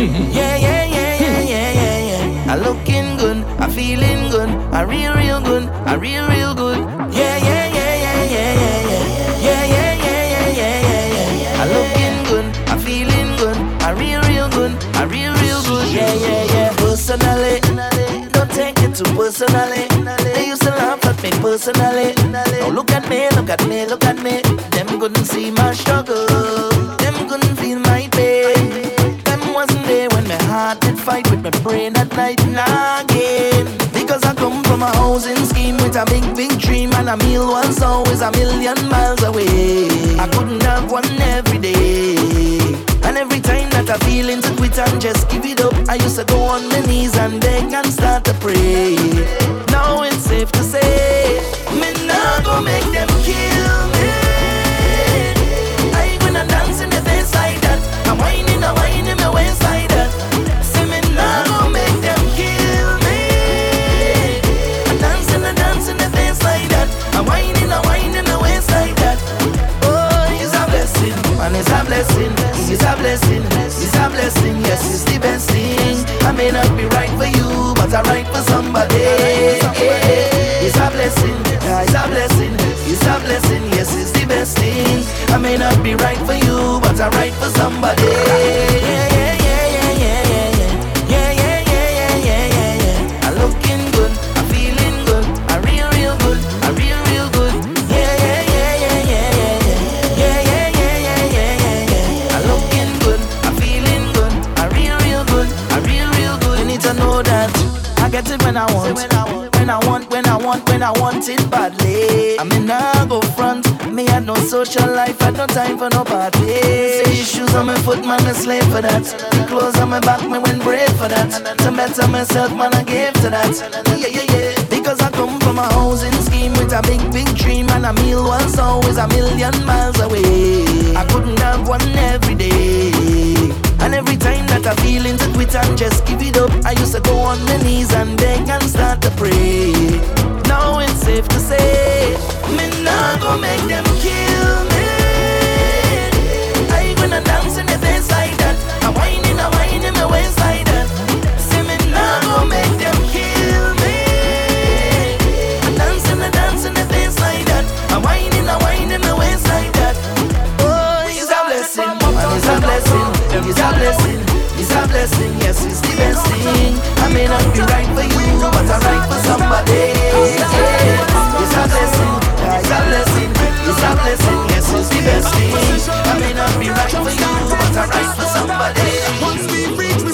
Yeah, yeah, yeah, yeah, yeah, yeah, yeah. I looking good, I feeling good, I real, real good, I real, real good. Yeah, yeah, yeah, yeah, yeah, yeah, yeah. Yeah, yeah, yeah, yeah, yeah, yeah, yeah. I looking good, I feeling good, I real, real good, I real, real good. Yeah, yeah, yeah. Personally, don't take it too personally. They used to laugh at me personally. Now look at me, look at me, look at me. Them couldn't see my struggle. Did fight with my brain at night and again. Because I come from a housing scheme with a big, big dream and a meal was always a million miles away. I couldn't have one every day. And every time that I feel into quit and just give it up, I used to go on my knees and beg and start to pray. Now it's safe to say, It's a blessing, it's a blessing. Yes, it's the best thing. I may not be right for you, but I'm right for somebody. It's a blessing, it's a blessing, it's a blessing. Yes, it's the best thing. I may not be right for you, but I'm right for somebody. Want, when I want, it badly. I mean, I go front. Me had no social life, had no time for no party. Say shoes on my foot, man, I slave for that. The clothes on my back, me went brave for that. To better myself, man, I gave to that. Yeah, yeah, yeah. Because I come from a housing scheme with a big, big dream, and a meal was always a million miles away. I couldn't have one every day. And every time that I feel into quit and just give it up, I used to go on my knees and beg and start to pray. Now it's safe to say, me not go make them kill me. It's a blessing, it's a blessing. Yes, it's the best thing. I may not be right for you, but I'm right for somebody. Yeah. It's a blessing, it's a blessing, it's a blessing. Yes, it's the best thing. I may not be right for you, but I'm right for somebody.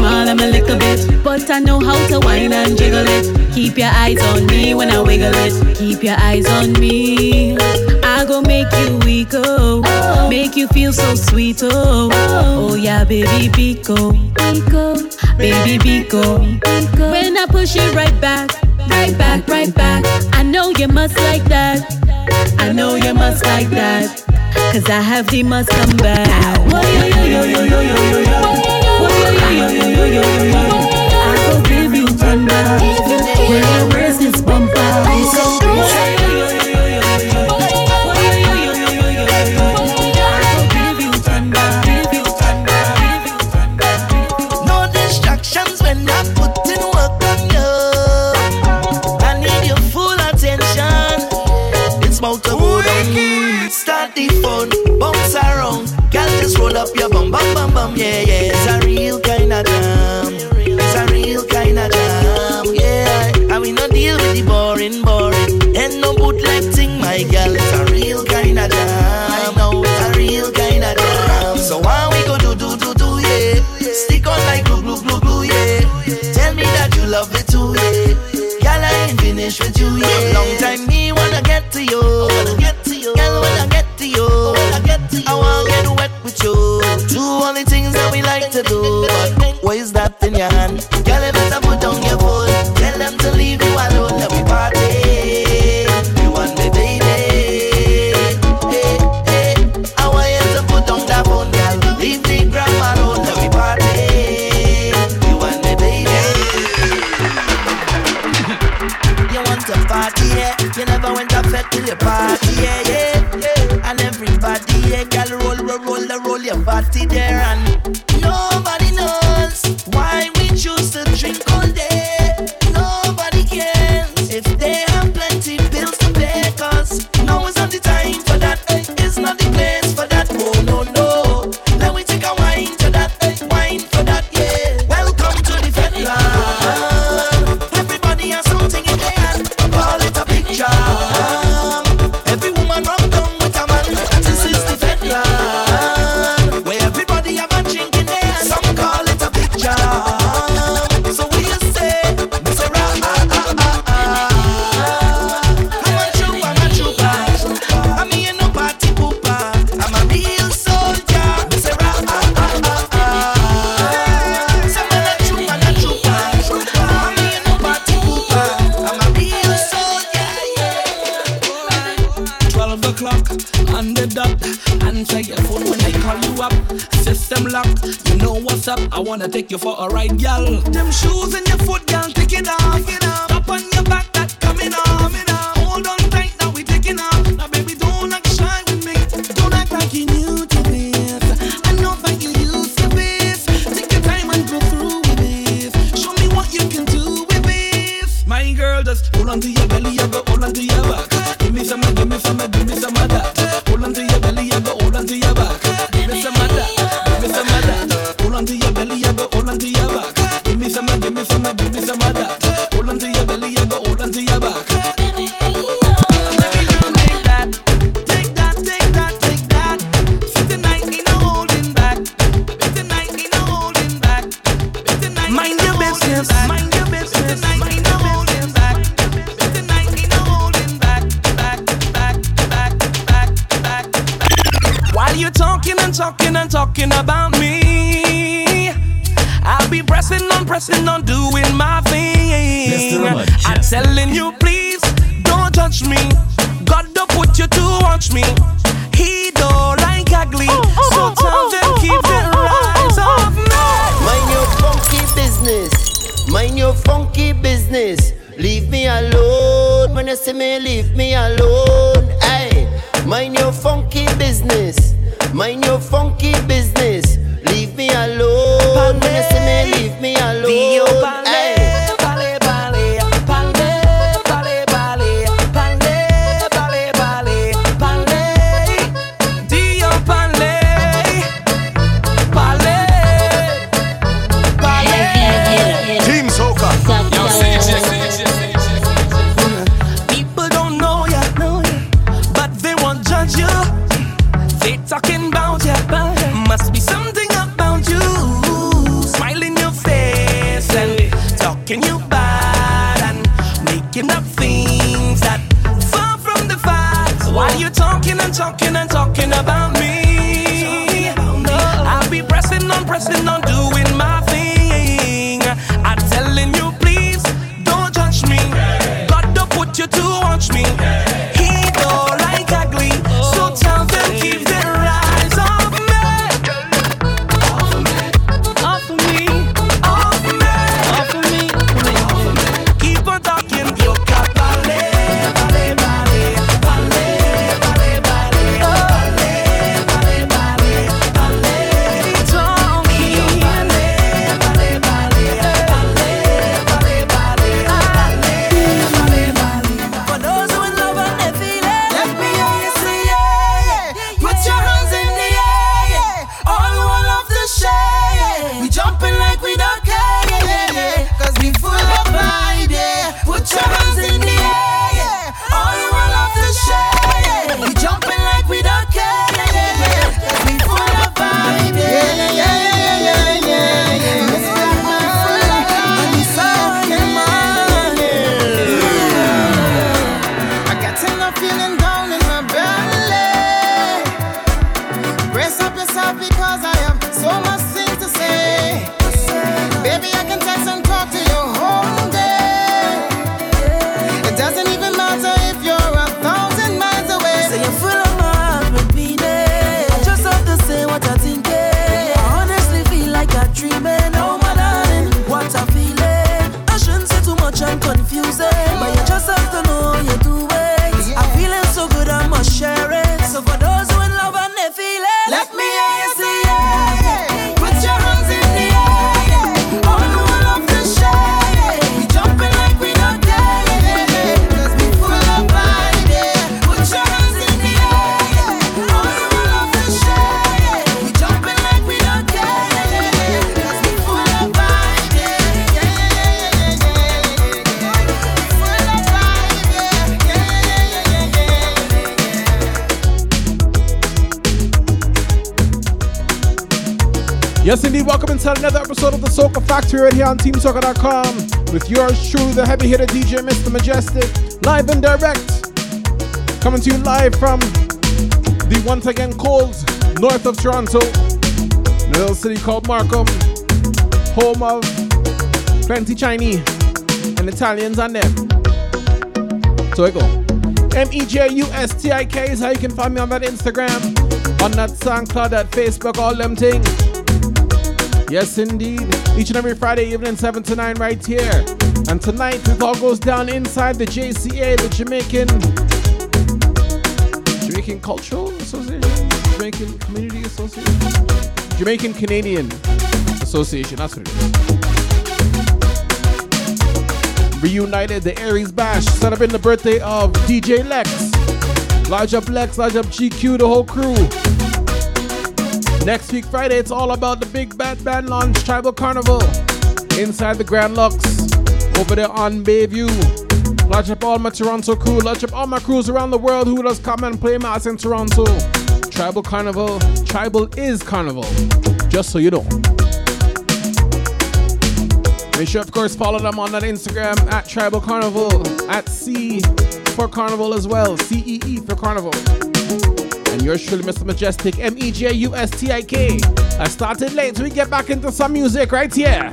But I know how to whine and jiggle it. Keep your eyes on me when I wiggle it. Keep your eyes on me. I go make you weak, oh. Make you feel so sweet, oh. Oh yeah, baby, Biko. Baby, Biko. When I push it right back, right back, right back. I know you must like that. I know you must like that. Cause I have the must come back. Yo, yo, yo, yo, yo, yo, yo, yo. I yo, yo, yo. you, forgive you, thunder. with you, yeah. Long time I wanna take you for a ride, y'all. Them shoes and on TeamSoca.com with yours truly, the heavy hitter DJ, Mr. Mejustik, live and direct. Coming to you live from the once again cold north of Toronto, a little city called Markham, home of plenty Chinese and Italians and them. So I go. M E J U S T I K is how you can find me on that Instagram, on that SoundCloud, that Facebook, all them things. Yes, indeed. Each and every Friday evening, 7 to 9, right here. And tonight, it all goes down inside the JCA, the Jamaican Jamaican Cultural Association, Jamaican Community Association, Jamaican Canadian Association. That's what it is. Reunited, the Aries Bash, celebrating the birthday of DJ Lex. Large up Lex, large up GQ, the whole crew. Next week, Friday, it's all about the big bad band launch Tribal Carnival inside the Grand Luxe over there on Bayview. Lodge up all my Toronto crew, lodge up all my crews around the world who does come and play mass in Toronto. Tribal Carnival, Tribal is Carnival, just so you know. Make sure, of course, follow them on that Instagram at Tribal Carnival, at C for Carnival as well, C E E for Carnival. And yours truly, Mr. Mejustik, M E J U S T I K. I started late, so we get back into some music right here.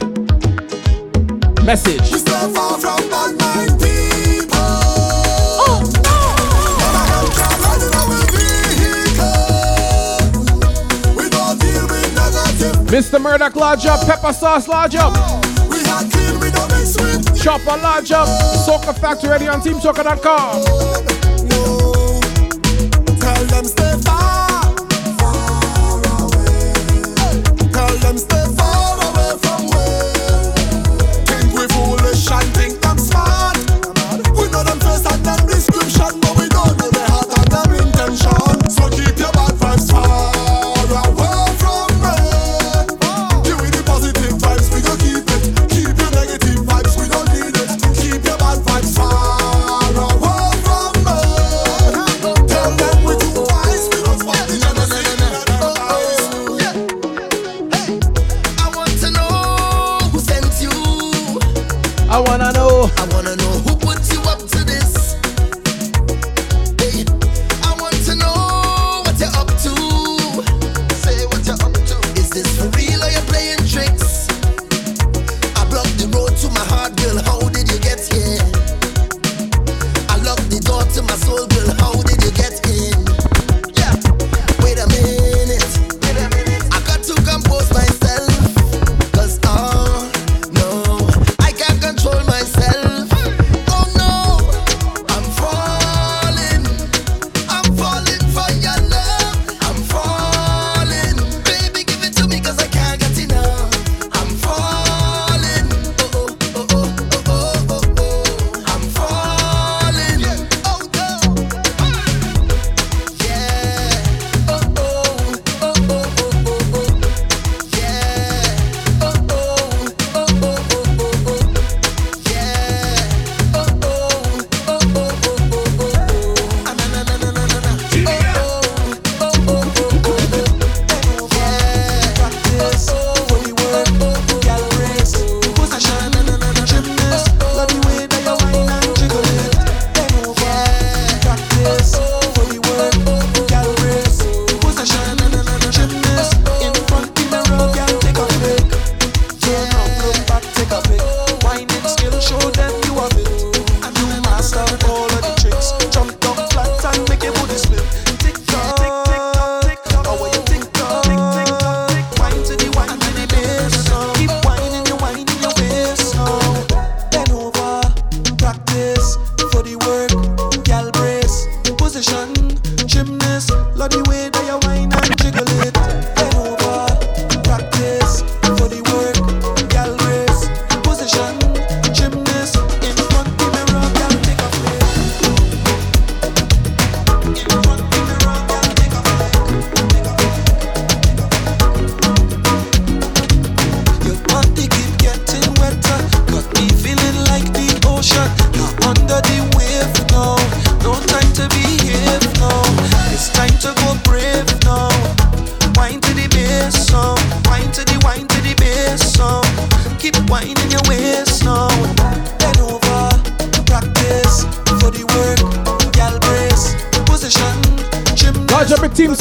Message. We stay far from bad mind people. Oh Never help them riding our vehicle. We don't deal with negative. Mr. Murdoch Lodge up, Pepper Sauce Lodge up, We are clean, we don't mix with. Chopper Lodge up, Soca Factory ready on TeamSoca.com. Them stay far,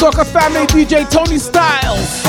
Soca family DJ Tony Styles.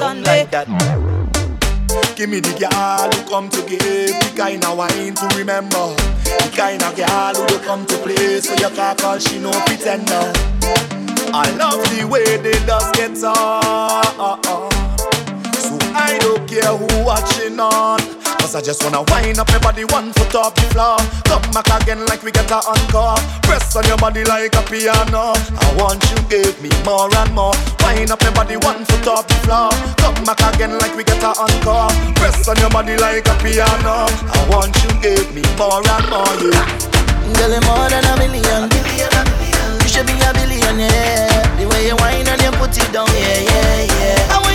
On me. Give me the girl who come to give The kind of wine to remember. The kind of girl who do come to play So you can't call she no pretender. I love the way they dust get on. So I don't care who watching on Cause I just wanna wind up your body one foot off the floor. Come back again like we get a encore. Press on your body like a piano. I want you give me more and more. Wind up your body one foot off the floor. Come back again like we get a encore. Press on your body like a piano. I want you give me more and more yeah. Girl, more than a million. You should be a billionaire. The way you whine and you put it down, yeah, yeah, yeah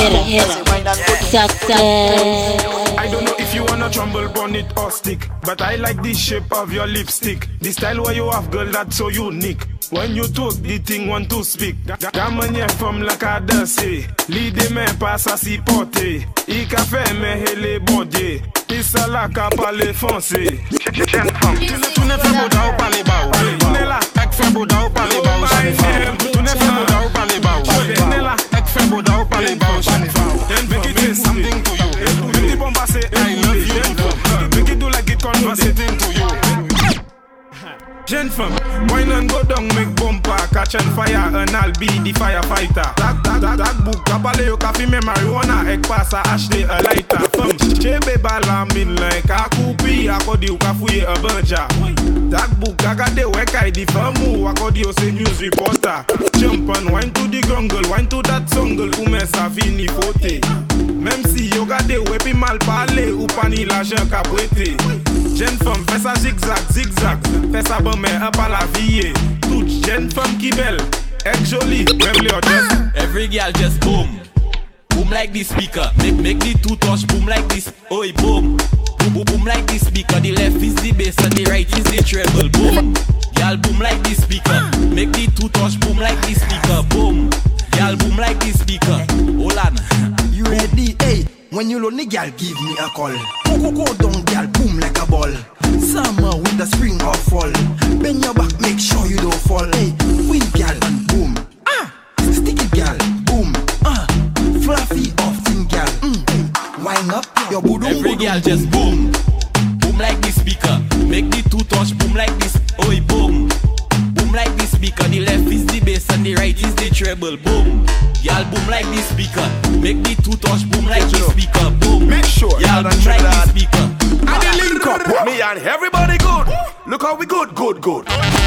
Heavy hitter, success. I don't know if you wanna trumble, bun it or stick, but I like the shape of your lipstick. The style where you have, girl, that's so unique. When you talk, the thing want to speak. Gamanye from la cadence, l'idée me passe à s'y porter. I café me hele bondé, isa la capa le foncé. Tu ne fais beau d'au pas les bas, tu n'es là, ek fais beau d'au pas les bas, tu ne fais beau d'au pas les bas, tu n'es là, ek fais beau d'au pas les bas, make it something to you. Make the bomba say I love you, make it do like it conversating to you. Jen fèm, wine an go dong mek bompa Catch an fire an al bi di firefighter. Tak tak tak tak buk Kapale yo kafi me marijuana Ek pas a ashte a lighter. Fèm, chebe bala min len Ka koupi akodi yo ka fouye a banja. Tak buk kagade wekay e di fèm ou Akodi yo se news reporter Jump an wine to di grongle Wine to dat songle ou men sa fini fote. Mem si yo gade wepi mal pale Ou pani la jen ka brete jen fom fè sa zigzag, zigzag. Fè sa bon men an pa la viye Tout jen fom ki bel Ek joli, mèm li yo jes Every gal just boom. Boom like this speaker. Make, make the two touch boom like this. Oi boom. Boom boom boom like this speaker. The left is the bass and the right is the treble. Boom. Gal boom like this speaker. Make the two touch boom like this speaker. Boom. Gal boom like this speaker. Hold on. You ready? Hey. When you lonely, girl, give me a call. Go, go, go down, girl, boom like a ball. Summer, winter, spring or fall. Bend your back, make sure you don't fall. Hey, wind, girl, and boom. Ah, sticky, girl, boom. Ah, fluffy off, thin, girl. Mm. Wind up your boom. Every girl just boom good,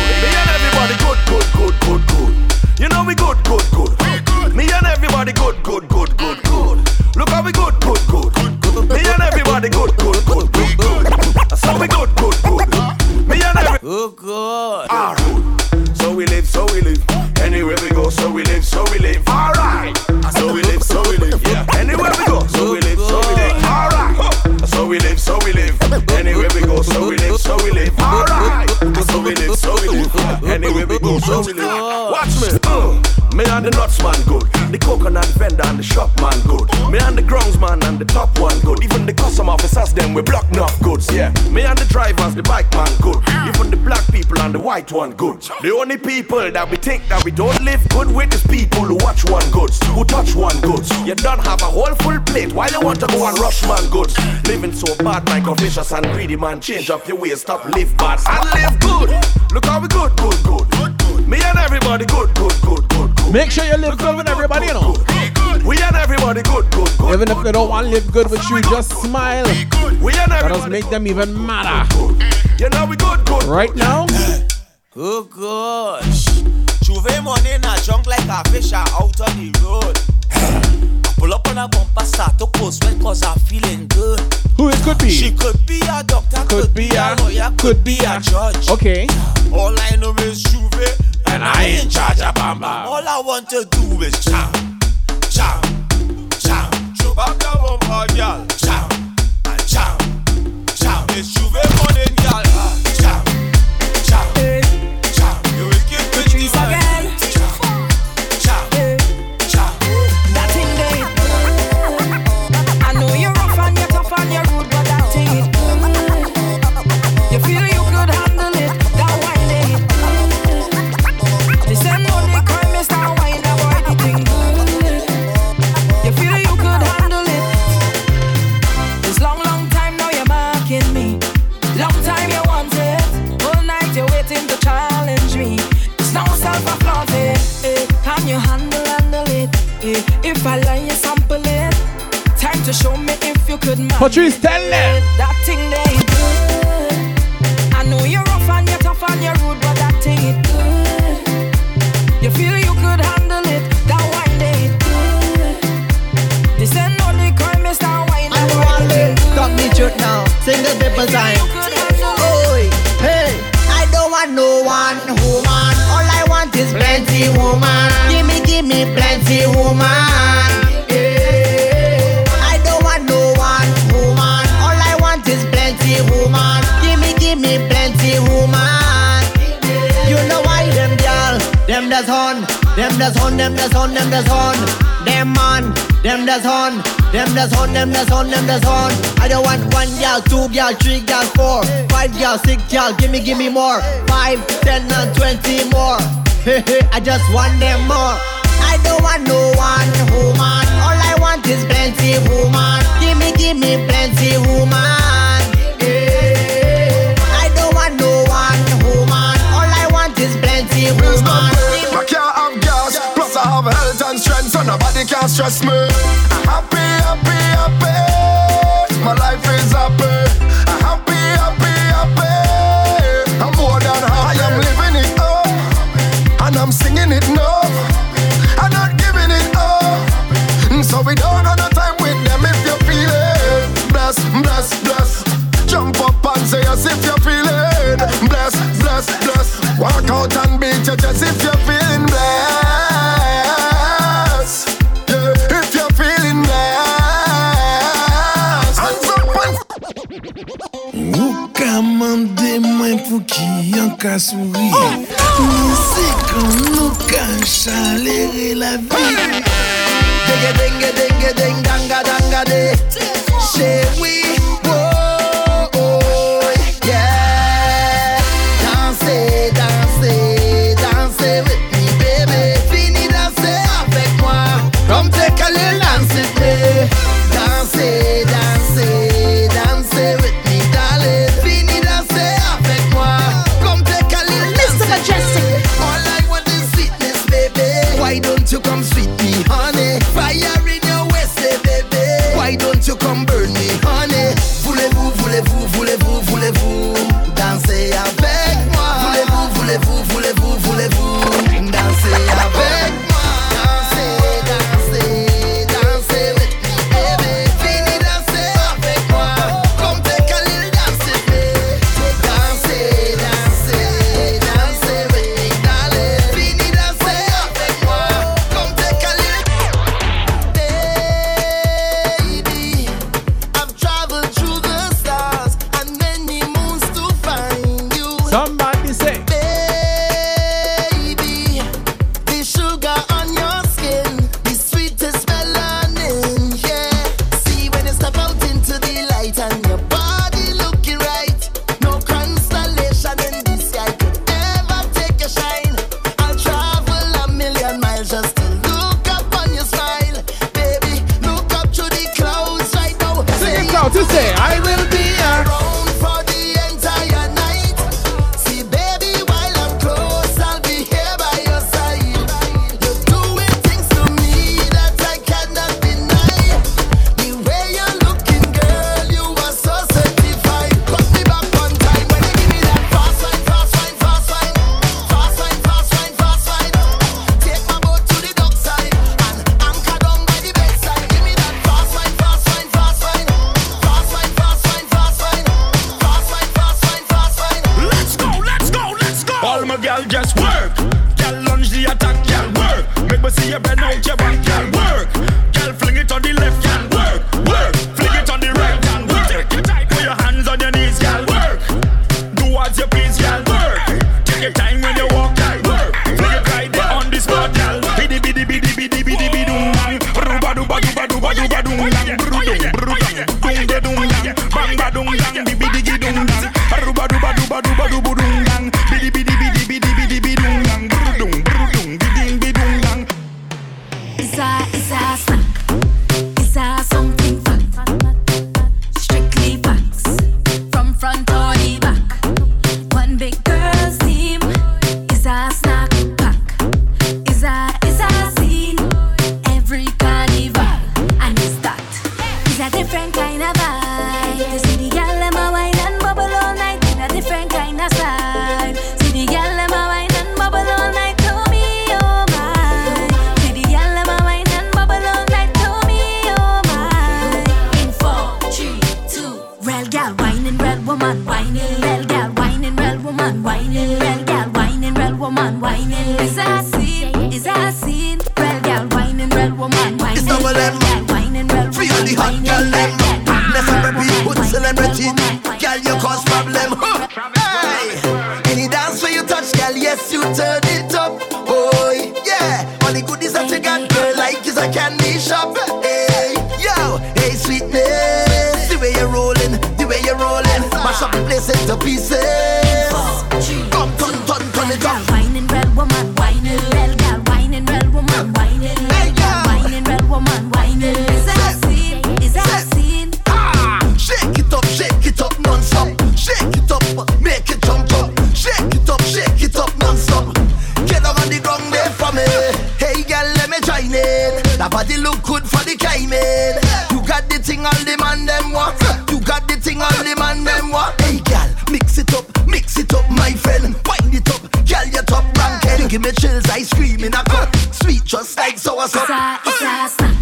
we block enough goods. Yeah. Me and the drivers, the bike man good. Ah. Even the black people and the white one good. The only people that we think that we don't live good with is people who watch one goods, who touch one goods. You don't have a whole full plate. Why you want to go and rush man goods? Living so bad, micro vicious and greedy man. Change up your ways, stop live bad and live good. Look how we good, good, good. Good. Me and everybody good, good, good, good, good. Make sure you live good with everybody, you know. We and everybody good, good, good. Even if they don't want to live good with you, just smile. We and That'll make them even madder. You know we good, good. Right now, Oh gosh. Juve money in a junk like a fish out on the road. I pull up on a bumper, start to post when cause I'm feeling good. who it could be? She could be a doctor, could, be a lawyer, could be a judge. Okay. All I know is Juve, And I in charge of Bam Bam. all I want to do is jam, jam, back the bumper, girl. Jam, Patrice, tell them. it. That thing they good. I know you're rough and you're tough and you're rude, but that thing it good. You feel you could handle it. That wine they good. They say no, they cry me star wine. I that want wine they it. Stop me truth now. Single people time. Oi, hey. I don't want no one woman. All I want is plenty woman. Give me, give me plenty woman. Woman. Give me, give me plenty woman. You know why them girl, them that's on, them that's on, them that's on, them that's on, them man, them that's on, them that's on, them that's on, them that's on. I don't want one girl, two girl, three girl, four, five girl, six girl. Give me, give me more. Five, ten, and twenty more. Hey, hey, I just want them more. I don't want no one woman. All I want is plenty woman. Give me, give me plenty woman. Plenty woman. I can't have gas, plus I have health and strength, so nobody can stress me. I'm happy, happy, happy. My life is happy. I'm happy, happy, happy. I'm more than happy. I am living it up, and I'm singing it now. Walk out and beat your chest if you're feeling blessed. Yeah, if you're feeling blessed. Hands up and Ou ka mande mwen pou ki yon ka souri Nou se kon nou ka chalere la vi Denge, denge, denge, deng, danga, danga, de. Chérie, Give me chills, ice cream in a cup, sweet just like soursop. It's a, it's a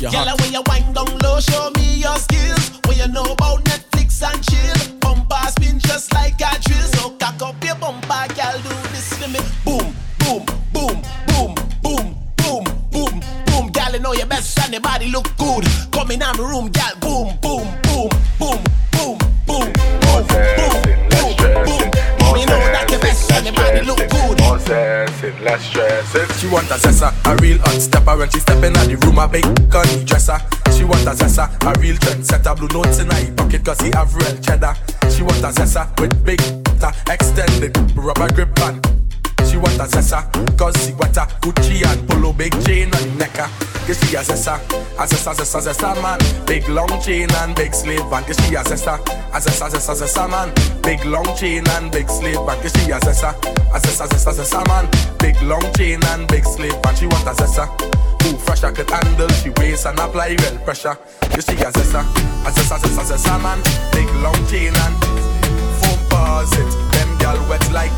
You're Girl, hot. when you wind down low, show me your skills. When you know about Netflix and chill, bumper spin just like a drill. So cock up your bumper, girl, do this for me. Boom, boom, boom, boom, boom, boom, boom, boom. Girl, you know your best and your body look good. Come in my room, girl. Boom, boom, boom, boom, boom, boom, boom, boom, boom, boom, boom. You know that your best and your body look good more sense less stress. She want a sessa, a real hot stepper when she step in at the room. I bake a zessa, a real trend setter. Blue notes in her pocket cause he have real cheddar. She want a zessa with big ta extended rubber grip band. She want a zessa cause she want a Gucci and polo big chain on necker. Cause uh, she a zessa, a zessa, zessa, zessa man. Big long chain and big sleeve band. Cause she a zessa, a zessa, zessa, zessa man. Big long chain and big sleeve band. Cause she a zessa, a zessa, zessa, zessa man. Big long chain and big sleeve band. She want a zessa cool, fresh, I could handle. She weighs and apply real pressure. You see, a zessa, a zessa, zessa, zessa, man. Big long chain and foam bars it. Them gal wet like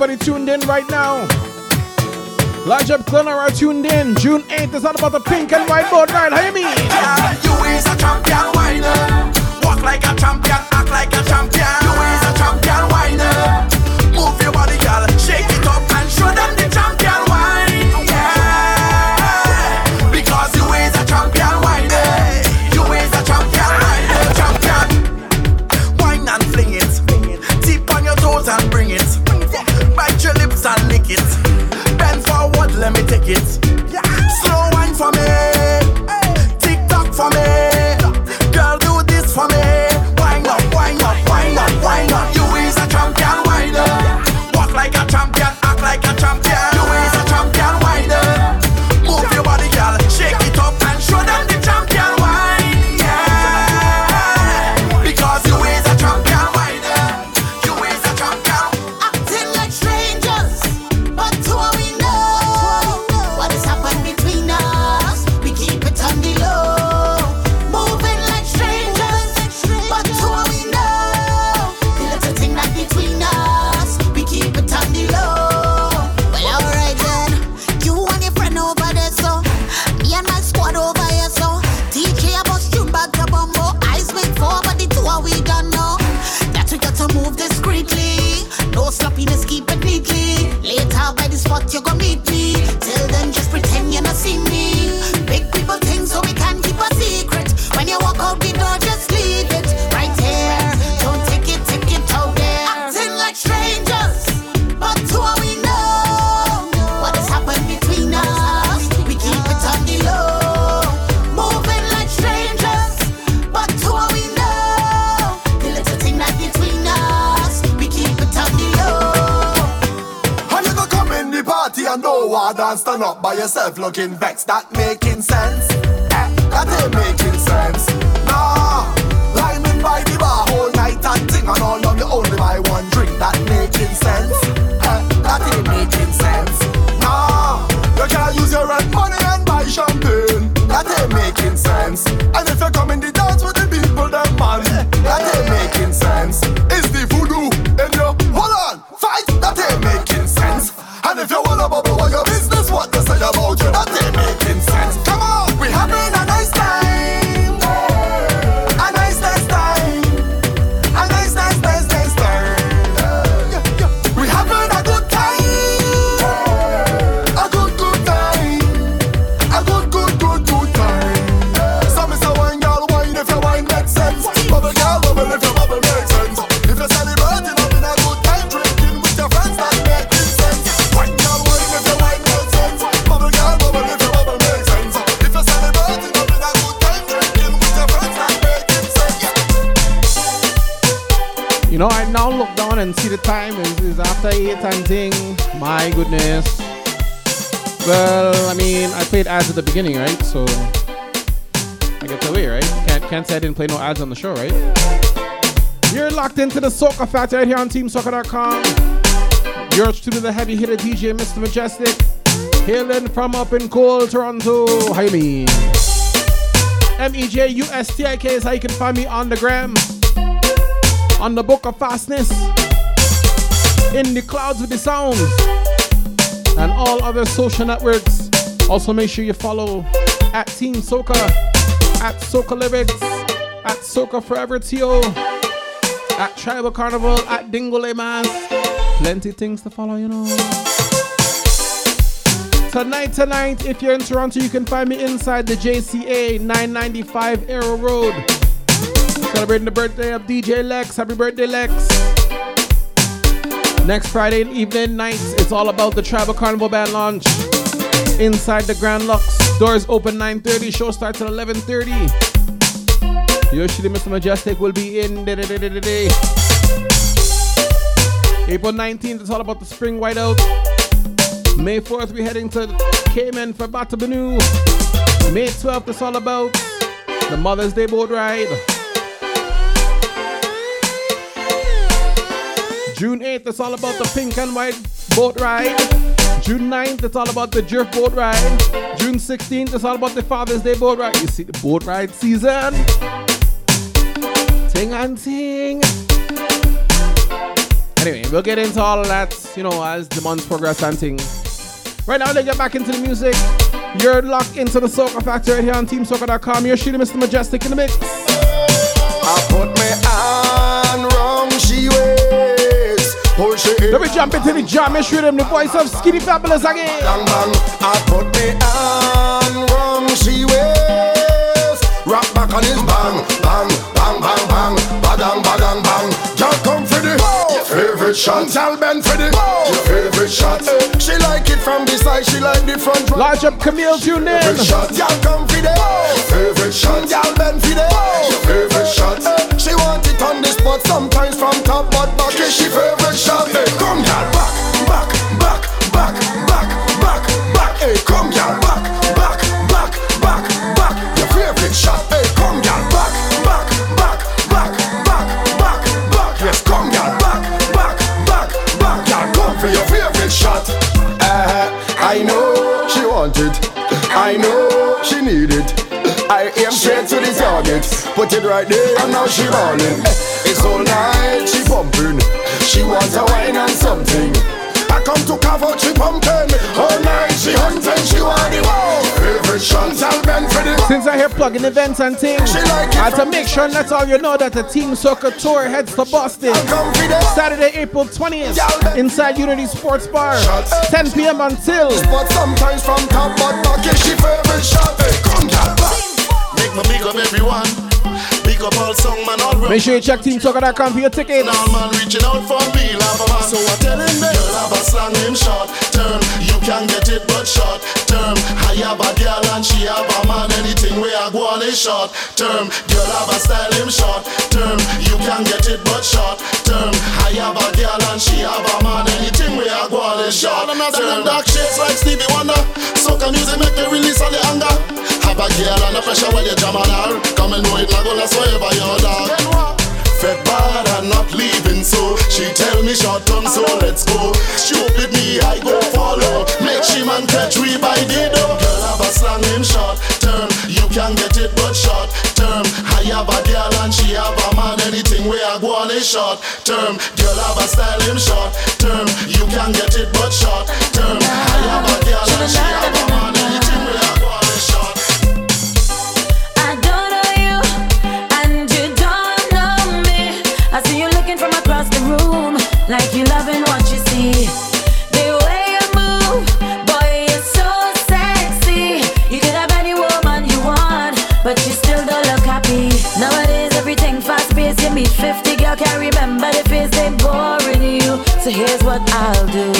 everybody tuned in right now. Large up Glenora tuned in. June 8th is all about the pink and white board, right? How you mean? Yeah, you is a champion whiner. Walk like a champion, act like a champion. blogging vex that ads at the beginning, right? So I get away, right? Can't, can't say I didn't play no ads on the show, right? You're locked into the Soca Factory right here on TeamSoca.com. You're true to the heavy hitter DJ, Mr. Mejustik. Hailing from up in cold Toronto. How you mean? M-E-J-U-S-T-I-K is how you can find me on the gram. On the book of fastness. In the clouds with the sounds. And all other social networks. Also, make sure you follow at Team Soca, at Soca Lyrics, at Soca Forever Tio, at Tribal Carnival, at Dingole Mass. Plenty things to follow, you know. Tonight, tonight, if you're in Toronto, you can find me inside the JCA 995 Arrow Road. Celebrating the birthday of DJ Lex. Happy birthday, Lex. Next Friday evening nights, it's all about the Tribal Carnival Band launch inside the Grand Luxe. Doors open 9.30, show starts at 11.30. Yoshida Mr. Mejustik will be in April 19th, it's all about the spring whiteout. May 4th, we're heading to Cayman for Batabano. May 12th, it's all about the Mother's Day boat ride. June 8th, it's all about the pink and white boat ride. June 9th, it's all about the drift boat ride. June 16th, it's all about the Father's Day boat ride. You see the boat ride season. Ting and ting. Anyway, we'll get into all of that, you know, as the months progress and. Right now, let's get back into the music. You're locked into the Soca Factory right here on TeamSoca.com. You're shooting Mr. Mejustik in the mix. Waits. Let me jump into the jam and shoot him the voice of Skinny Fabulous again. Bang, bang. I put me on wrong, she waits. Rock back on his bang, bang, bang, bang, bang. Badang, badang, bang. Just come for the your favorite shot. Tell Ben for the your favorite shot. She like it from the side, she like the front. Large up Camille, tune in. Favorite shot. Y'all come for the your favorite shot. Y'all Ben for the your favorite shot. She want it on the spot, sometimes from top, but back is she favorite Put it right there and now she ballin'. Eh, it's all night she pumping. She wants a wine and something. I come to carve out she pumping. All night she hunting. She want the wow. Favorite shot. I'll bend for the Since I hear plugging events and things, I had to make sure that's all you know that the Team Soca Tour heads to Boston. Saturday, April 20th, inside Unity Sports Bar, 10 p.m. until. But sometimes from top, but back is she favorite shot. Come. Make me big up everyone. Big up all song man, all Make sure you check TeamSoca.com for your tickets. All man reaching out for me, love a man. So I tell him, girl, have a slang him short term. You can get it, but short term. I have a girl and she have a man. Anything where I go on is short term. Girl, have a style him short term. You can get it, but short term. I have a girl and she have a man. Anything where I go on is short term. Them dark shades like Stevie Wonder. Soca music make me release all the anger. Have a girl and a pressure when you jam on her. Come and know it, not gonna wherever your dog. Fed bad and not leaving, so she tell me short term, so let's go. Stupid me, I go follow. Make she man catch we by the door. Girl have a slang him short term. You can get it, but short term. I have a girl and she have a man. Anything where I go on is short term. Girl have a style him short term. You can get it, but short term. I have a girl and she have a man. Anything like you loving what you see. The way you move, boy, you're so sexy. You could have any woman you want, but you still don't look happy. Nowadays, everything fast paced. You meet 50 girl, can't remember the face they boring you. So here's what I'll do.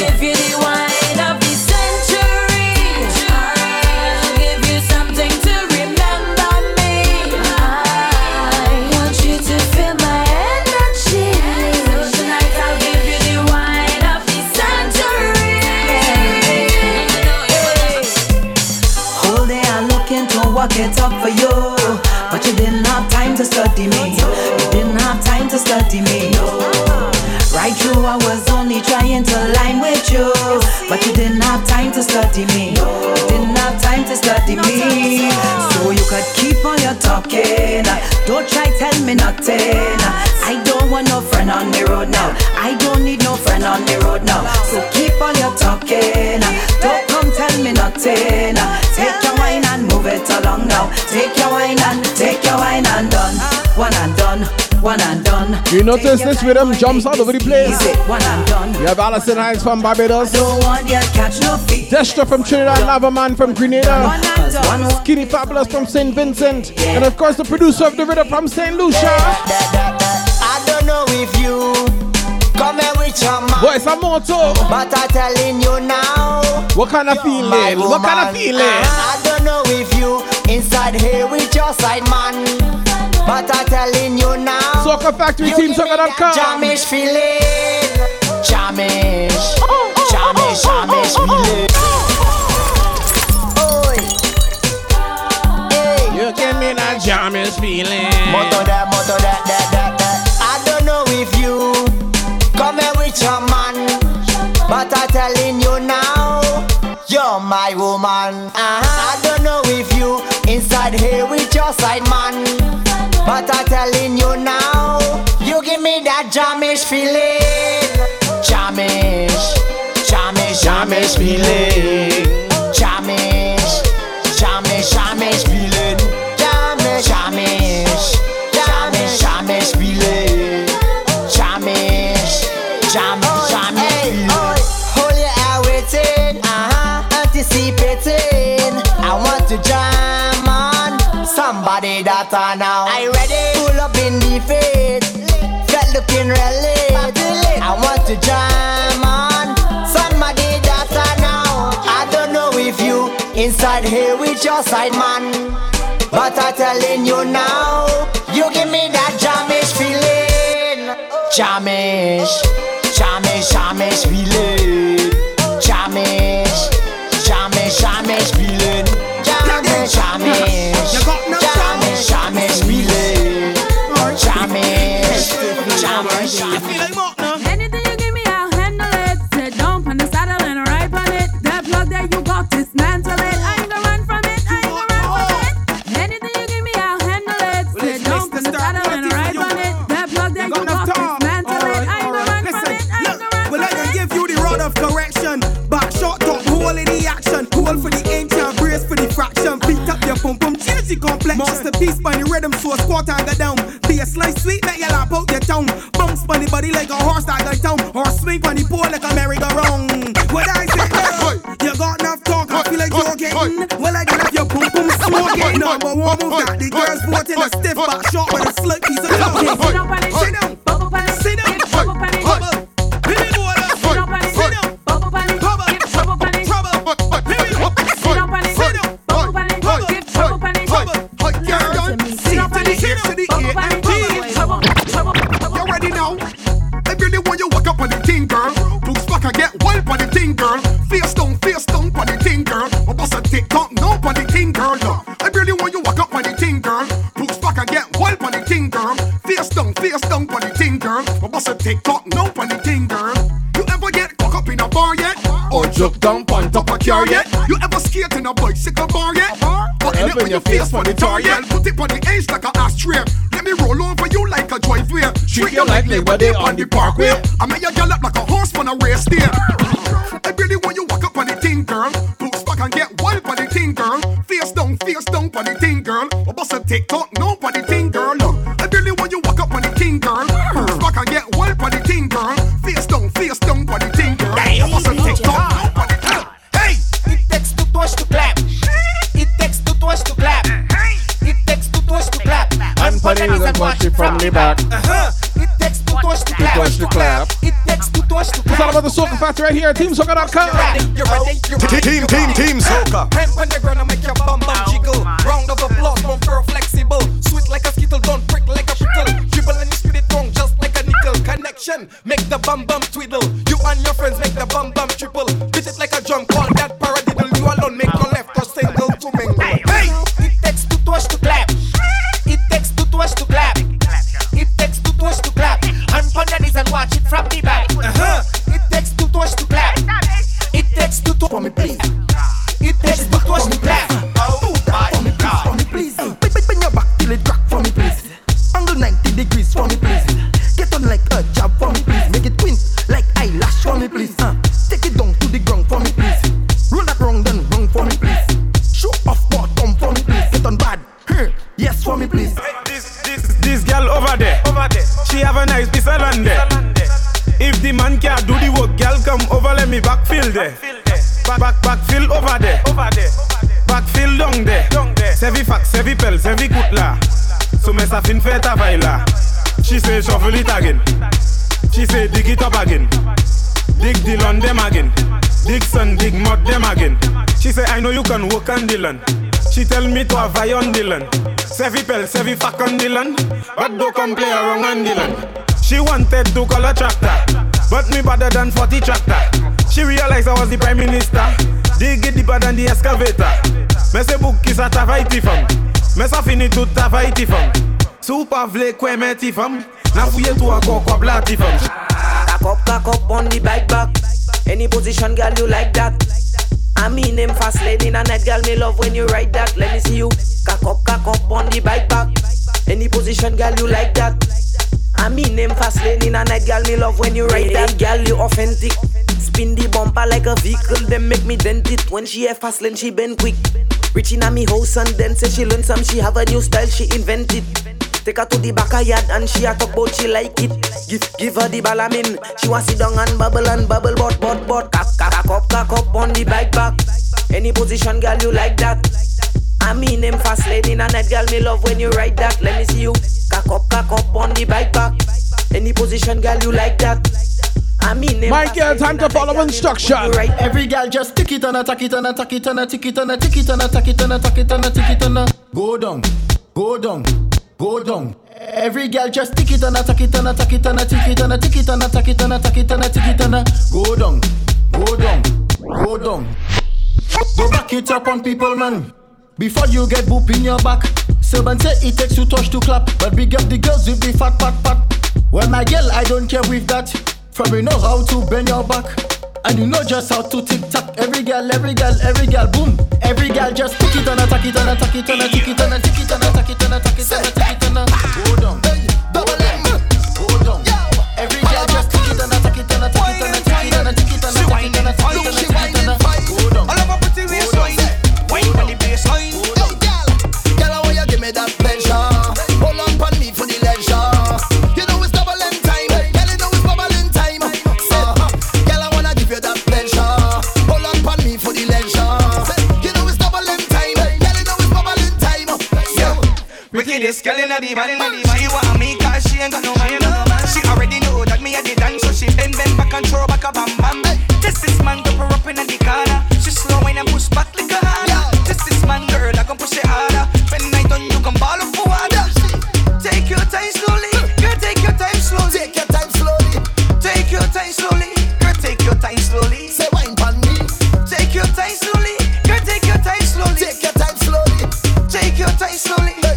To study me. You didn't have time to study me. So you could keep on your talking. Don't try tell me nothing. I don't want no friend on the road now. I don't need no friend on the road now. So keep on your talking. Don't come tell me nothing. Take your wine and move it along now. Take your wine and One and done. You notice this rhythm jumps all over the place. One and done. You have Alison Hinds from Barbados. Don't want catch no feet. Destra from Trinidad, Lavaman from Grenada, One and done. Skinny Fabulous from St. Vincent, and of course the producer of the rhythm from St. Lucia. I don't know if you come here with your man. Boy, it's a motto. But I'm telling you now. What kind of feeling? What kind of woman, feeling? I don't know if you inside here with your side man. But I'm telling you now. Soca Factory Team give me that Soca.com. Jamish feeling. Jamish. Jamish, Jamish feeling. You give me that Jamish feeling. Moto that, moto that, that, that, that. I don't know if you come here with your man, but I'm telling you now, you're my woman. Uh-huh. I don't know if you inside here with your side man, but I'm telling you now, you give me that Jamish feeling. Jamish, Jamish, Jamish feeling. Jamish, Jamish, Jamish feeling. Somebody that I. I ready? Pull up in the face, get looking really. I want to jam on somebody that I know. I don't know if you inside here with your side man, but I'm telling you now, you give me that jamish feeling. Jamish, jamish, jamish feeling. Jamish, jamish. Anything you give me, I'll handle it. Sit down on the saddle and ride on it. That plug that you got, dismantle it. I ain't gonna run from it. I ain't gonna run from it. Anything you give me, I'll handle it. Sit down on the saddle and ride on it. That plug that you got, dismantle it. I ain't gonna run from it. I ain't gonna run Well, I from can it. give you the rod of correction. Back shot, top, hole in the action. Hole for the ancient, pum pum, change the complexion. Masterpiece by the rhythm, so squat and go down. Be a slice sweet, make you lap out your tongue. Bounce on the body like a horse that go down. Or swing on the pole like a merry-go-round. What I say, girl, you got enough talk, I feel like you're getting. Well, I can have your pum pum smoking. Number one move that the girls vote in a stiff back shot with a slick piece of love. Bust a no on the thing, girl. You ever get caught up in a bar yet? Or jump down on top a car yet? You ever skate in a bicycle bar yet? Or in it with your face on the tar yet? Put it on the edge like a ashtray. Let me roll over you like a driveway. Treat you like Labor Day on the parkway. I make you gallop like a horse on a race day. I really want you walk up on the thing, girl. Boots back and get wild on the thing, girl. Face down, face down on the thing, girl. I bust a TikTok, no on the thing, right here at TeamSoca.com. You ready? You ready? Team, team, team, She tell me to have on land. Sevi pel, sevi fuck on the. But don't come play around on land. She wanted to call a tractor. But me better than 40 tractor. She realized I was the prime minister. Dig it deeper than the excavator. Me say book is a tavaiti fam. Mais ça finit tout ta faille ti femme Sou pa vle kwen men ti femme Nan fouye tou akor kwa bla ti femme Cock up, cock up on the bike back. Any position, girl, you like that. I mean, them fast lane in a night, girl, me love when you ride that. Let me see you. Cock up, cock up on the bike back. Any position, girl, you like that. I mean, them fast lane in a night, girl, me love when you ride that. Girl, you authentic. Spin the bumper like a vehicle, then make me dent it. When she a fast lane, she bend quick. Reaching at me house and then say she learn some, she have a new style, she invented. Take her to the back of yard and she a talk about she like it. Give give her the balamin. She want sit down and bubble and bubble, but but but cock cock cock up cock up on the bike back. Any position, girl, you like that. I mean, them fast lady in a night, girl, me love when you ride that. Let me see you cock up cock up on the bike back. Any position, girl, you like that. I mean, them My girl, time to follow instruction. Every girl just tick it and attack it and attack it and attack it and attack it and attack it and attack it and attack it and go down, go down, go down. Every girl just tick it and attack it and attack it and attack it and attack it and attack it and attack it and attack it and go down, go down, go down. Go back it up on people, man. Before you get boop in your back. Servant say it takes two touch to clap, but big up the girls with the fat fat fat. Well, my girl, I don't care with that. You know how to bend your back. And you know just how to tick tock. Every girl, every girl, every girl, boom. Every girl just tick it and attack it and attack it and attack it and attack it and attack it and attack it and attack it and go down. Double M. Every girl just tick it it and attack it and attack it and attack it and attack it and attack it and attack it and go down. Wickedest girl in the band She want me cause she ain't got no man. She already know that me a the dance So she bend bend back and throw back a bam bam. This is man go her up in the corner She slow and push back like a harder This is man girl I gon' push it harder. When I done you can ball up for water. Take your time slowly Girl take your time slowly. Take your time slowly. Take your time slowly Girl take your time slowly. Say wine pon me. Take your time slowly Girl take your time slowly. Take your time slowly. Take your time slowly.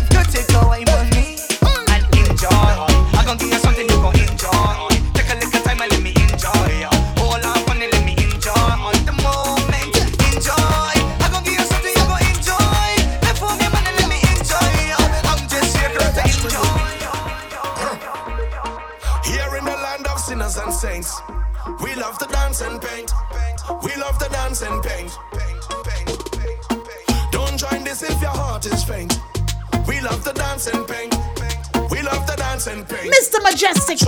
Mr. Mejustik.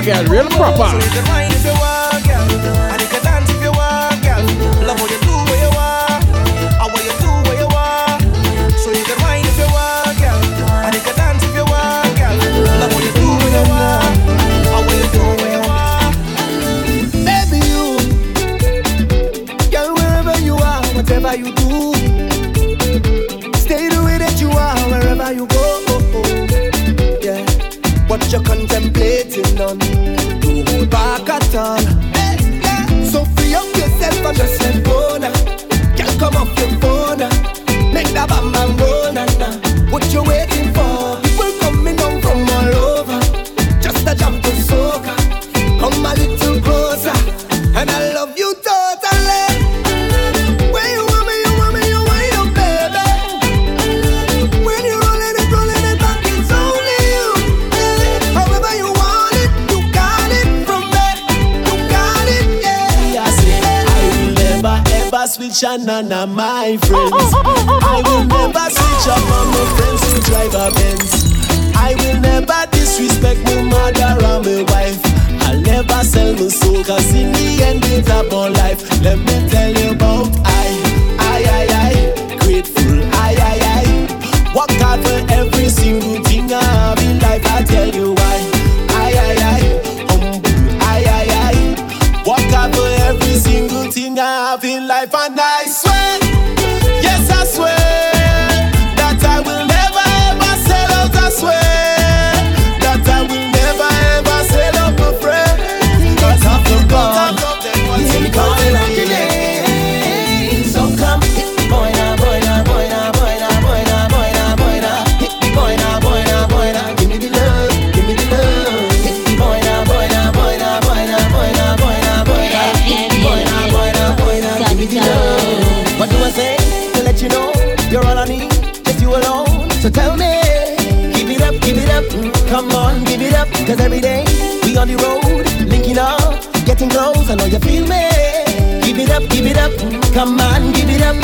I got real proper. none of my friends. I will never switch up on my friends who drive a Benz. I will never disrespect my mother or my wife. I'll never sell my soul, cause in the end it's about life. Let me tell you about everything goes. I know you feel me. Give it up, give it up. Come on, give it up.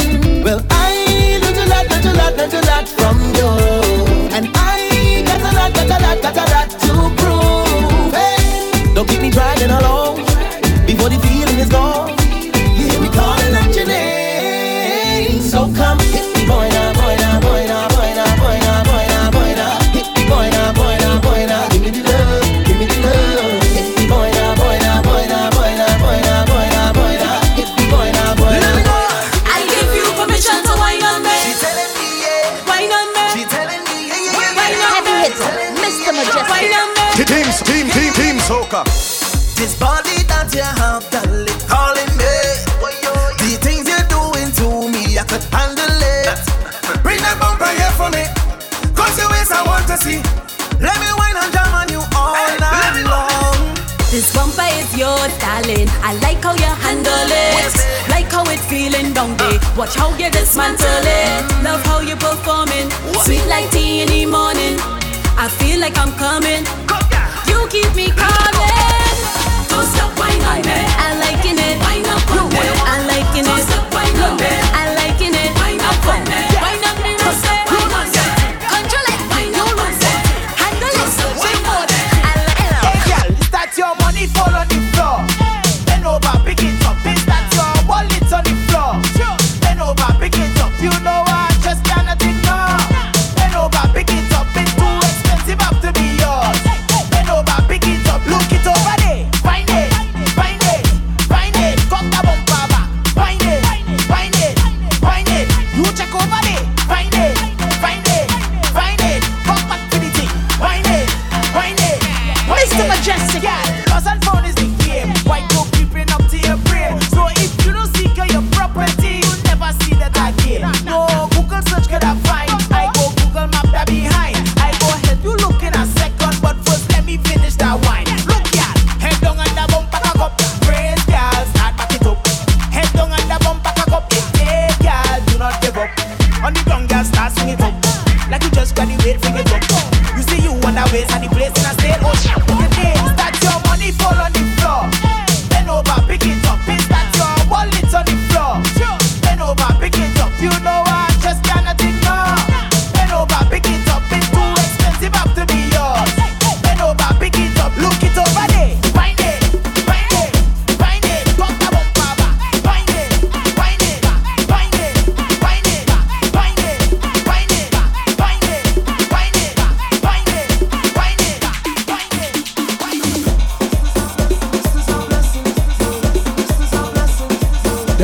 Well, I learned a lot, learned a lot, learned a lot from you. And I got a lot, got a lot, got a lot to prove. Hey, don't keep me dragging along before the feeling is gone. Africa. This body that you have, darling, it calling me. The things you're doing to me, I could handle it. Bring that bumper here for me, cause your waist I want to see. Let me wine and jam on you all hey, night long. This bumper is yours, darling. I like how you handle it. Like how it feeling down there. Watch how you dismantle it. Love how you performing. Sweet like tea in the morning. I feel like I'm coming keep me calling. Don't stop whining on me.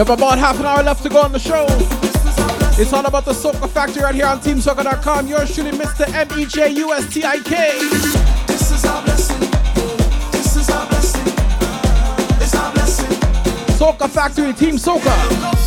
Have about half an hour left to go on the show. It's all about the Soca Factory right here on TeamSoca.com. You're shooting Mr. M-E-J-U-S-T-I-K. This is our blessing. This is our blessing. It's our blessing. Soca Factory, Team Soca.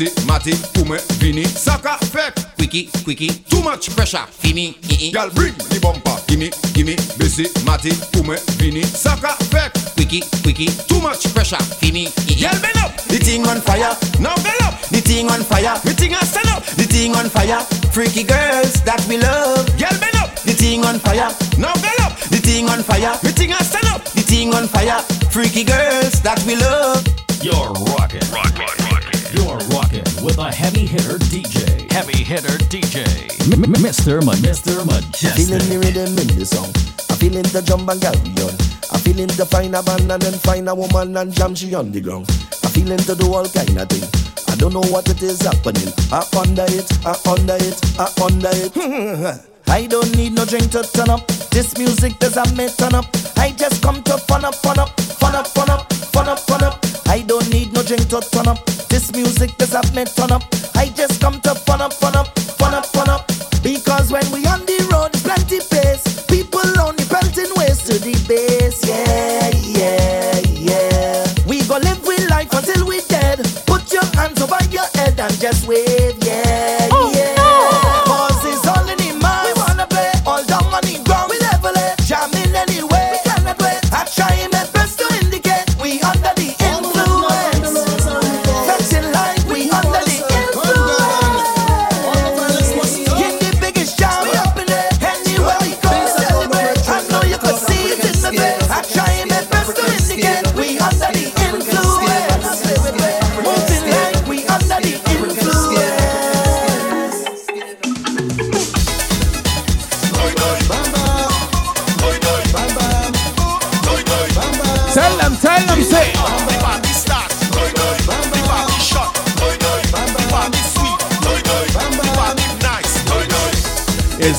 Gimme, busy, matty, pume, vini, saka, fek, quickie, quickie, too much pressure, fini, Y'all bring the bumper, gimme, gimme, busy, matty, pume, vini, saka, fek, quickie, quickie, too much pressure, fini, Y'all bend up, the thing on fire, now bend up, the thing on fire, the thing a stand up, the thing on fire, freaky girls that we love, Y'all up, the thing on fire, now bend up, the thing on fire, the thing a stand up, the thing on fire, freaky girls that we love. You're rocking. Rocking. Rocking. You're rocking with a heavy hitter DJ. Heavy hitter DJ. M- M- Mr. Ma- Mr. Mejustik. Feeling the rhythm in the song. I'm feeling the jump and carry on. I'm feeling to find a band and then find a woman and jam she on the ground. I'm feeling to do all kind of thing. I don't know what it is happening. I under it, I under it, I under it. I don't need no drink to turn up. This music does not make turn up. I just come to fun up, fun up, fun up, fun up, fun up, fun up. I don't need no drink to turn up. This music does not make turn up. I just come to fun up, fun up, fun up, fun up. Because when we on the road, plenty pace. People only pelting ways to the base. Yeah, yeah, yeah. We go live with life until we dead. Put your hands over your head and just It's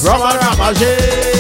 rum and ramage.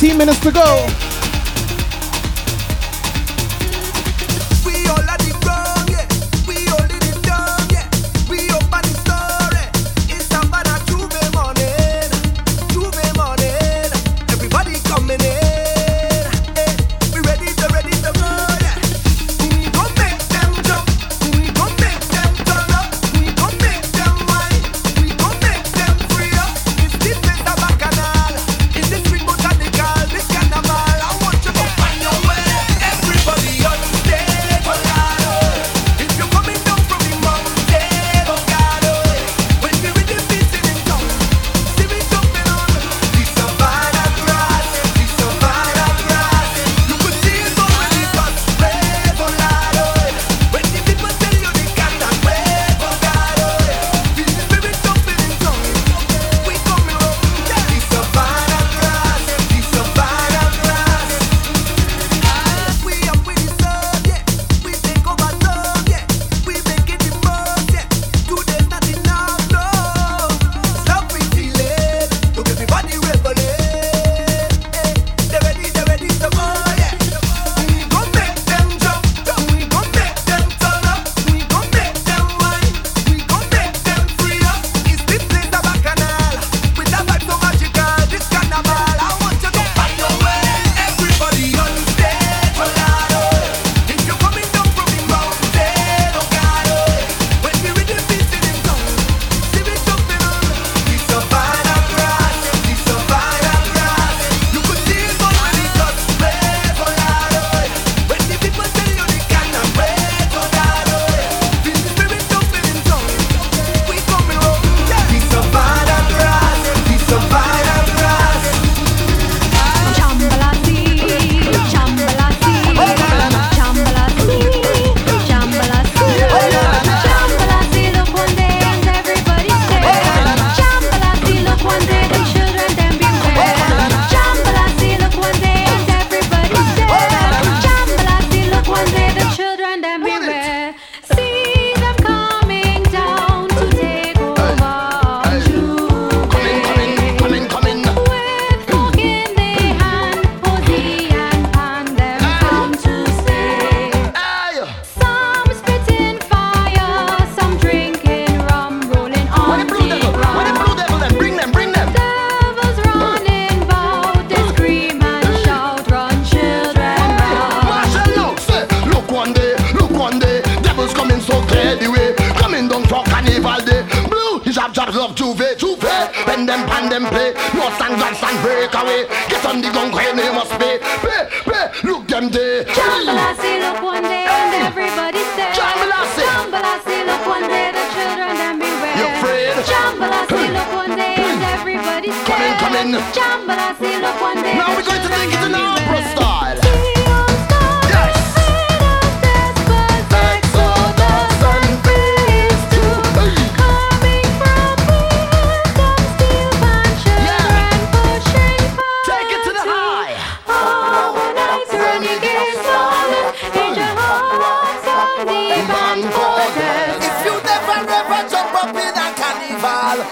15 minutes to go.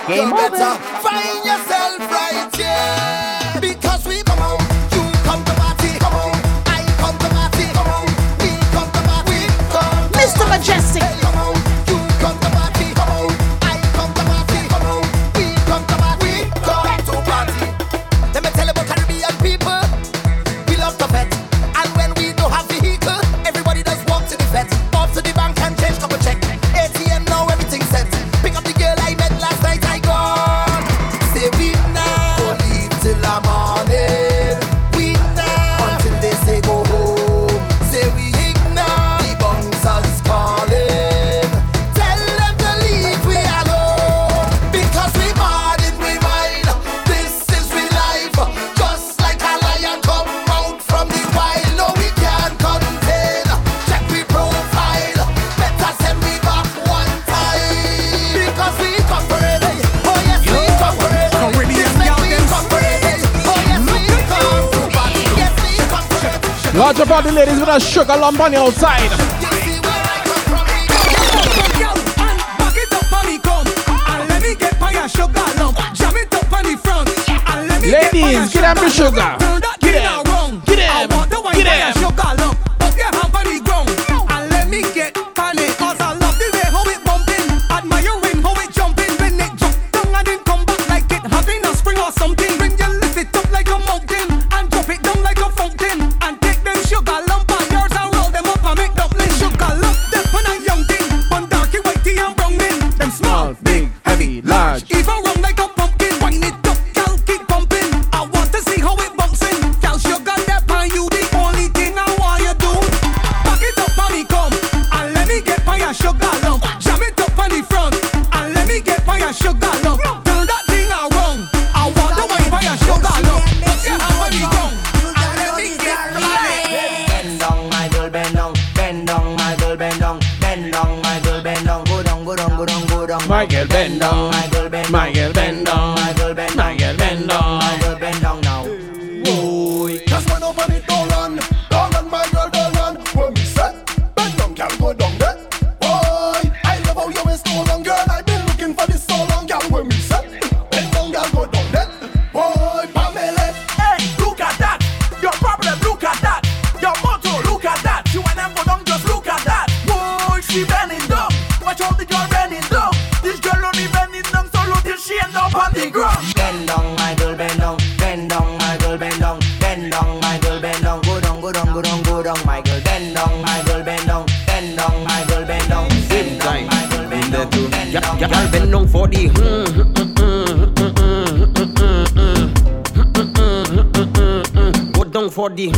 You over. better find yourself right here. Because we come on. you come to party. Come on. I come to party. Come on. we come to party. we Come Mr. Mejustik. up the ladies with a sugar lump on the outside. Ladies, get sugar. Go down for the.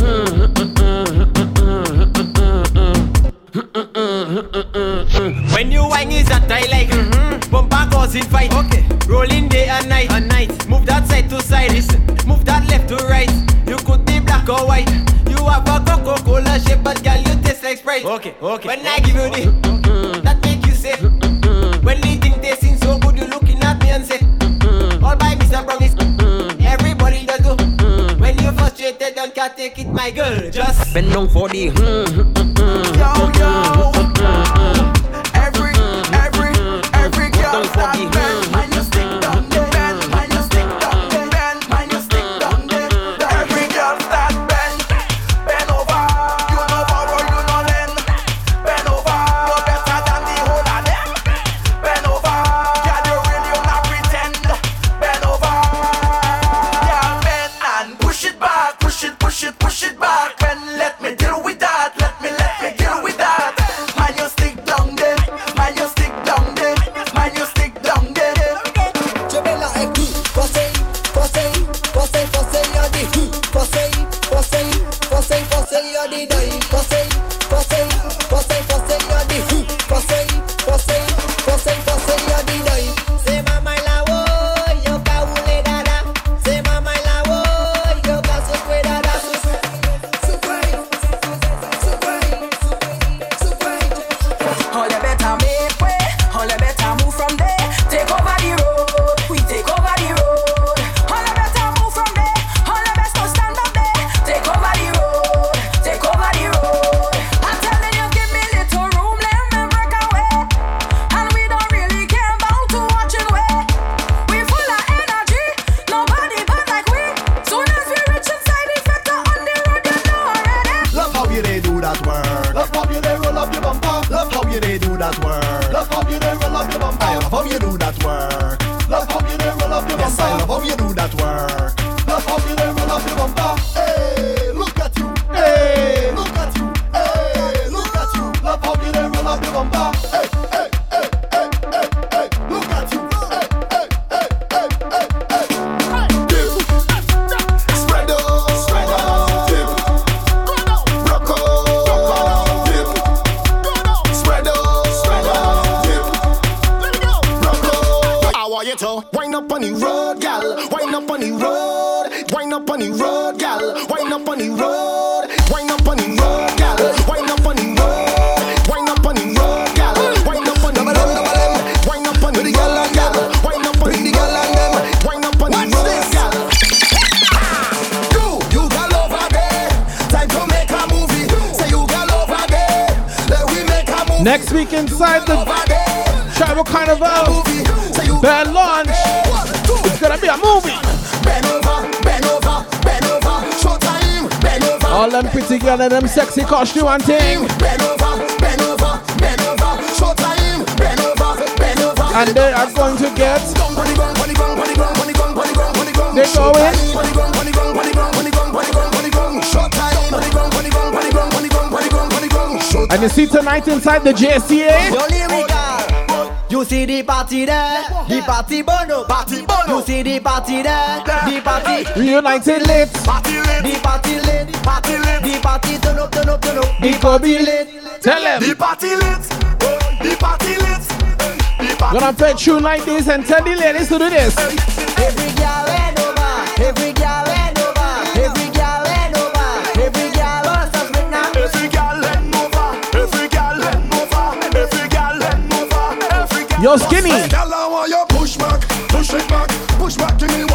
When you wine is a tie like mm-hmm. bumper causing fight. Okay. Rolling day and night. and night. Move that side to side. Listen. Move that left to right. You could be black or white. You have a Coca-Cola shape, but girl, you taste like Sprite. Okay. Okay. When I give you the. take it, my girl. Just bend down for the. Mm, mm, mm, yo, yo. Next week inside the Tribal Carnival, Bad launch. It's gonna be a movie. All them pretty girls and them sexy costume and thing. And they are going to get. They're going. And you see tonight inside the JCA. You see the party there, the party bono, party bono. You see the party there, the party reunited late, party late, the party late, party late, the party turn up, turn up, turn up, the party late. Tell them the party late, the party late. Gonna play tune like this and tell the ladies to do this. Every girl and over, every. so skinny. Girl, I want push back, push it back, push back to me.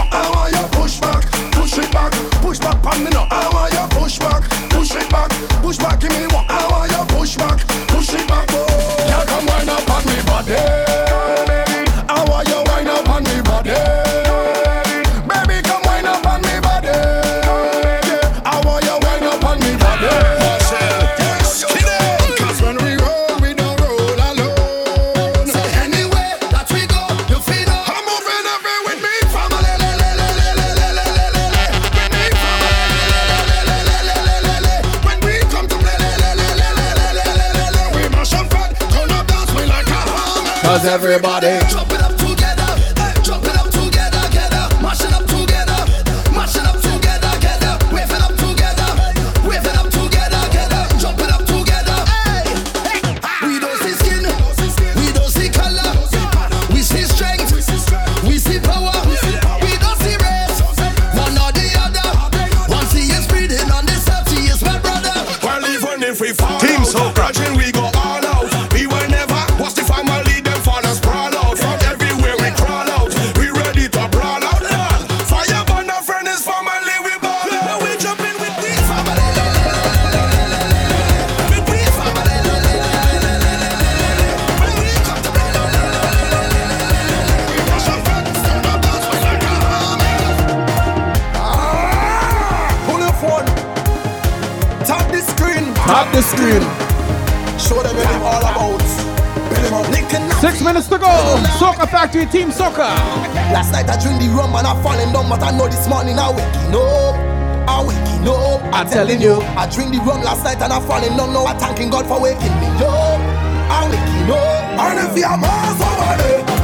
the screen. Show them what I'm all about. Six minutes to go. Soca Factory Team Soca. Last night I dreamed the rum and I falling down, but I know this morning I waking up. I waking up. I'm, I'm telling you, I dreamed the rum last night and I falling down. Now I thanking God for waking me up. I waking up. And if you're miles over.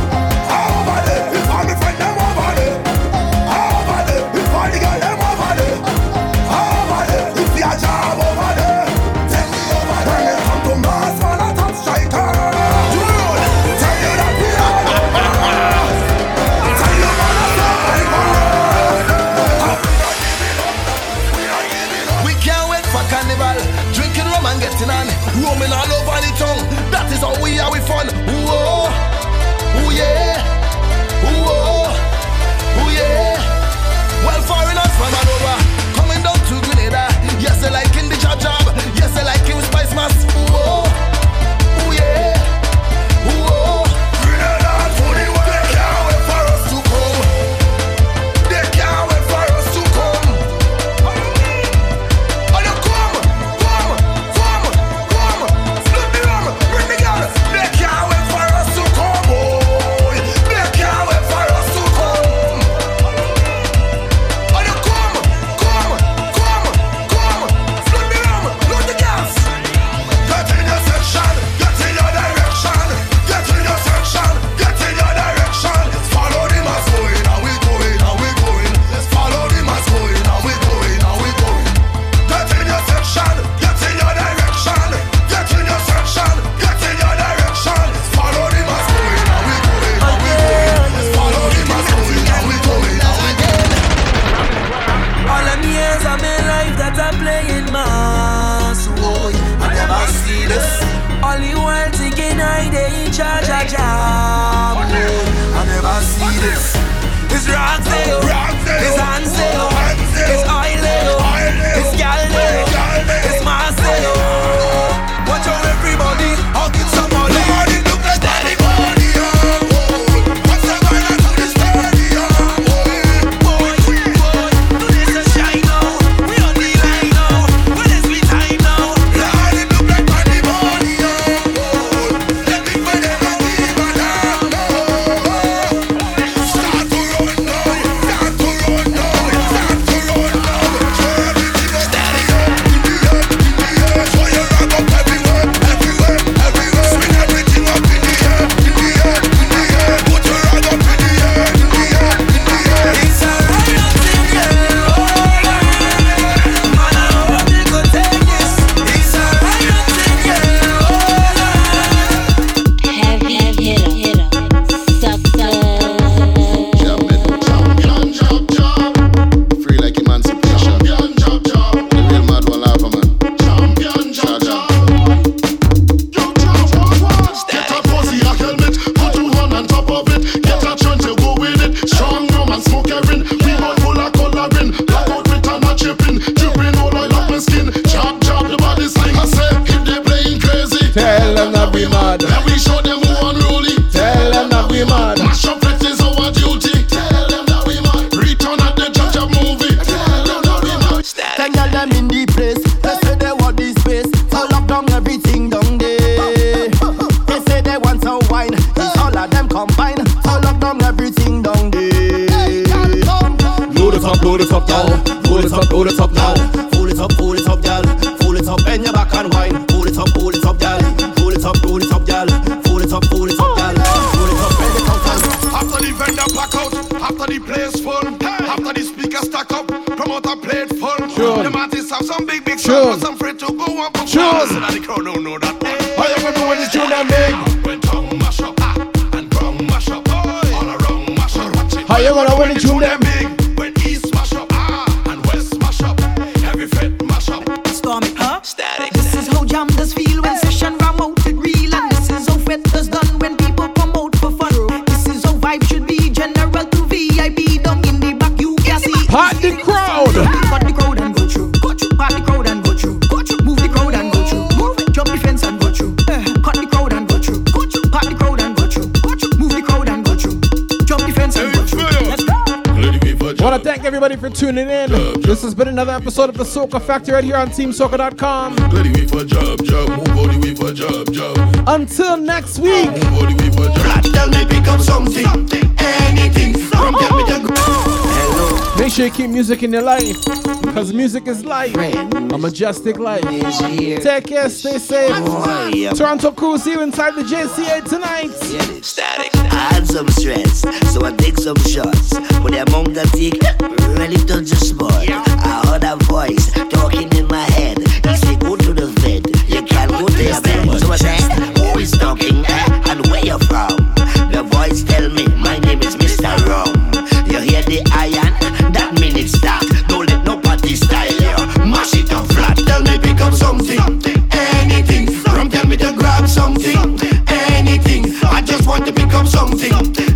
tuning in. This has been another episode of the Soca Factor right here on TeamSoca.com. Until next week. Make sure you keep music in your life, because music is life, a majestic life. Take care, stay safe. Oh, Toronto Cool, see you inside the JCA tonight. Static. I had some stress, so I take some shots with a mouth that thick, really little just spot. I heard a voice talking in my head. He said, Go to the vet, you can go to your bed. So I said, Who is talking eh? and where you from? The voice tell me, My name is Mr. Rum. You hear the iron? That means it's dark. Don't let nobody style you. Mash it up flat. Tell me, pick up something. Anything. Rum tell me to grab something. Anything. I just want to pick up something.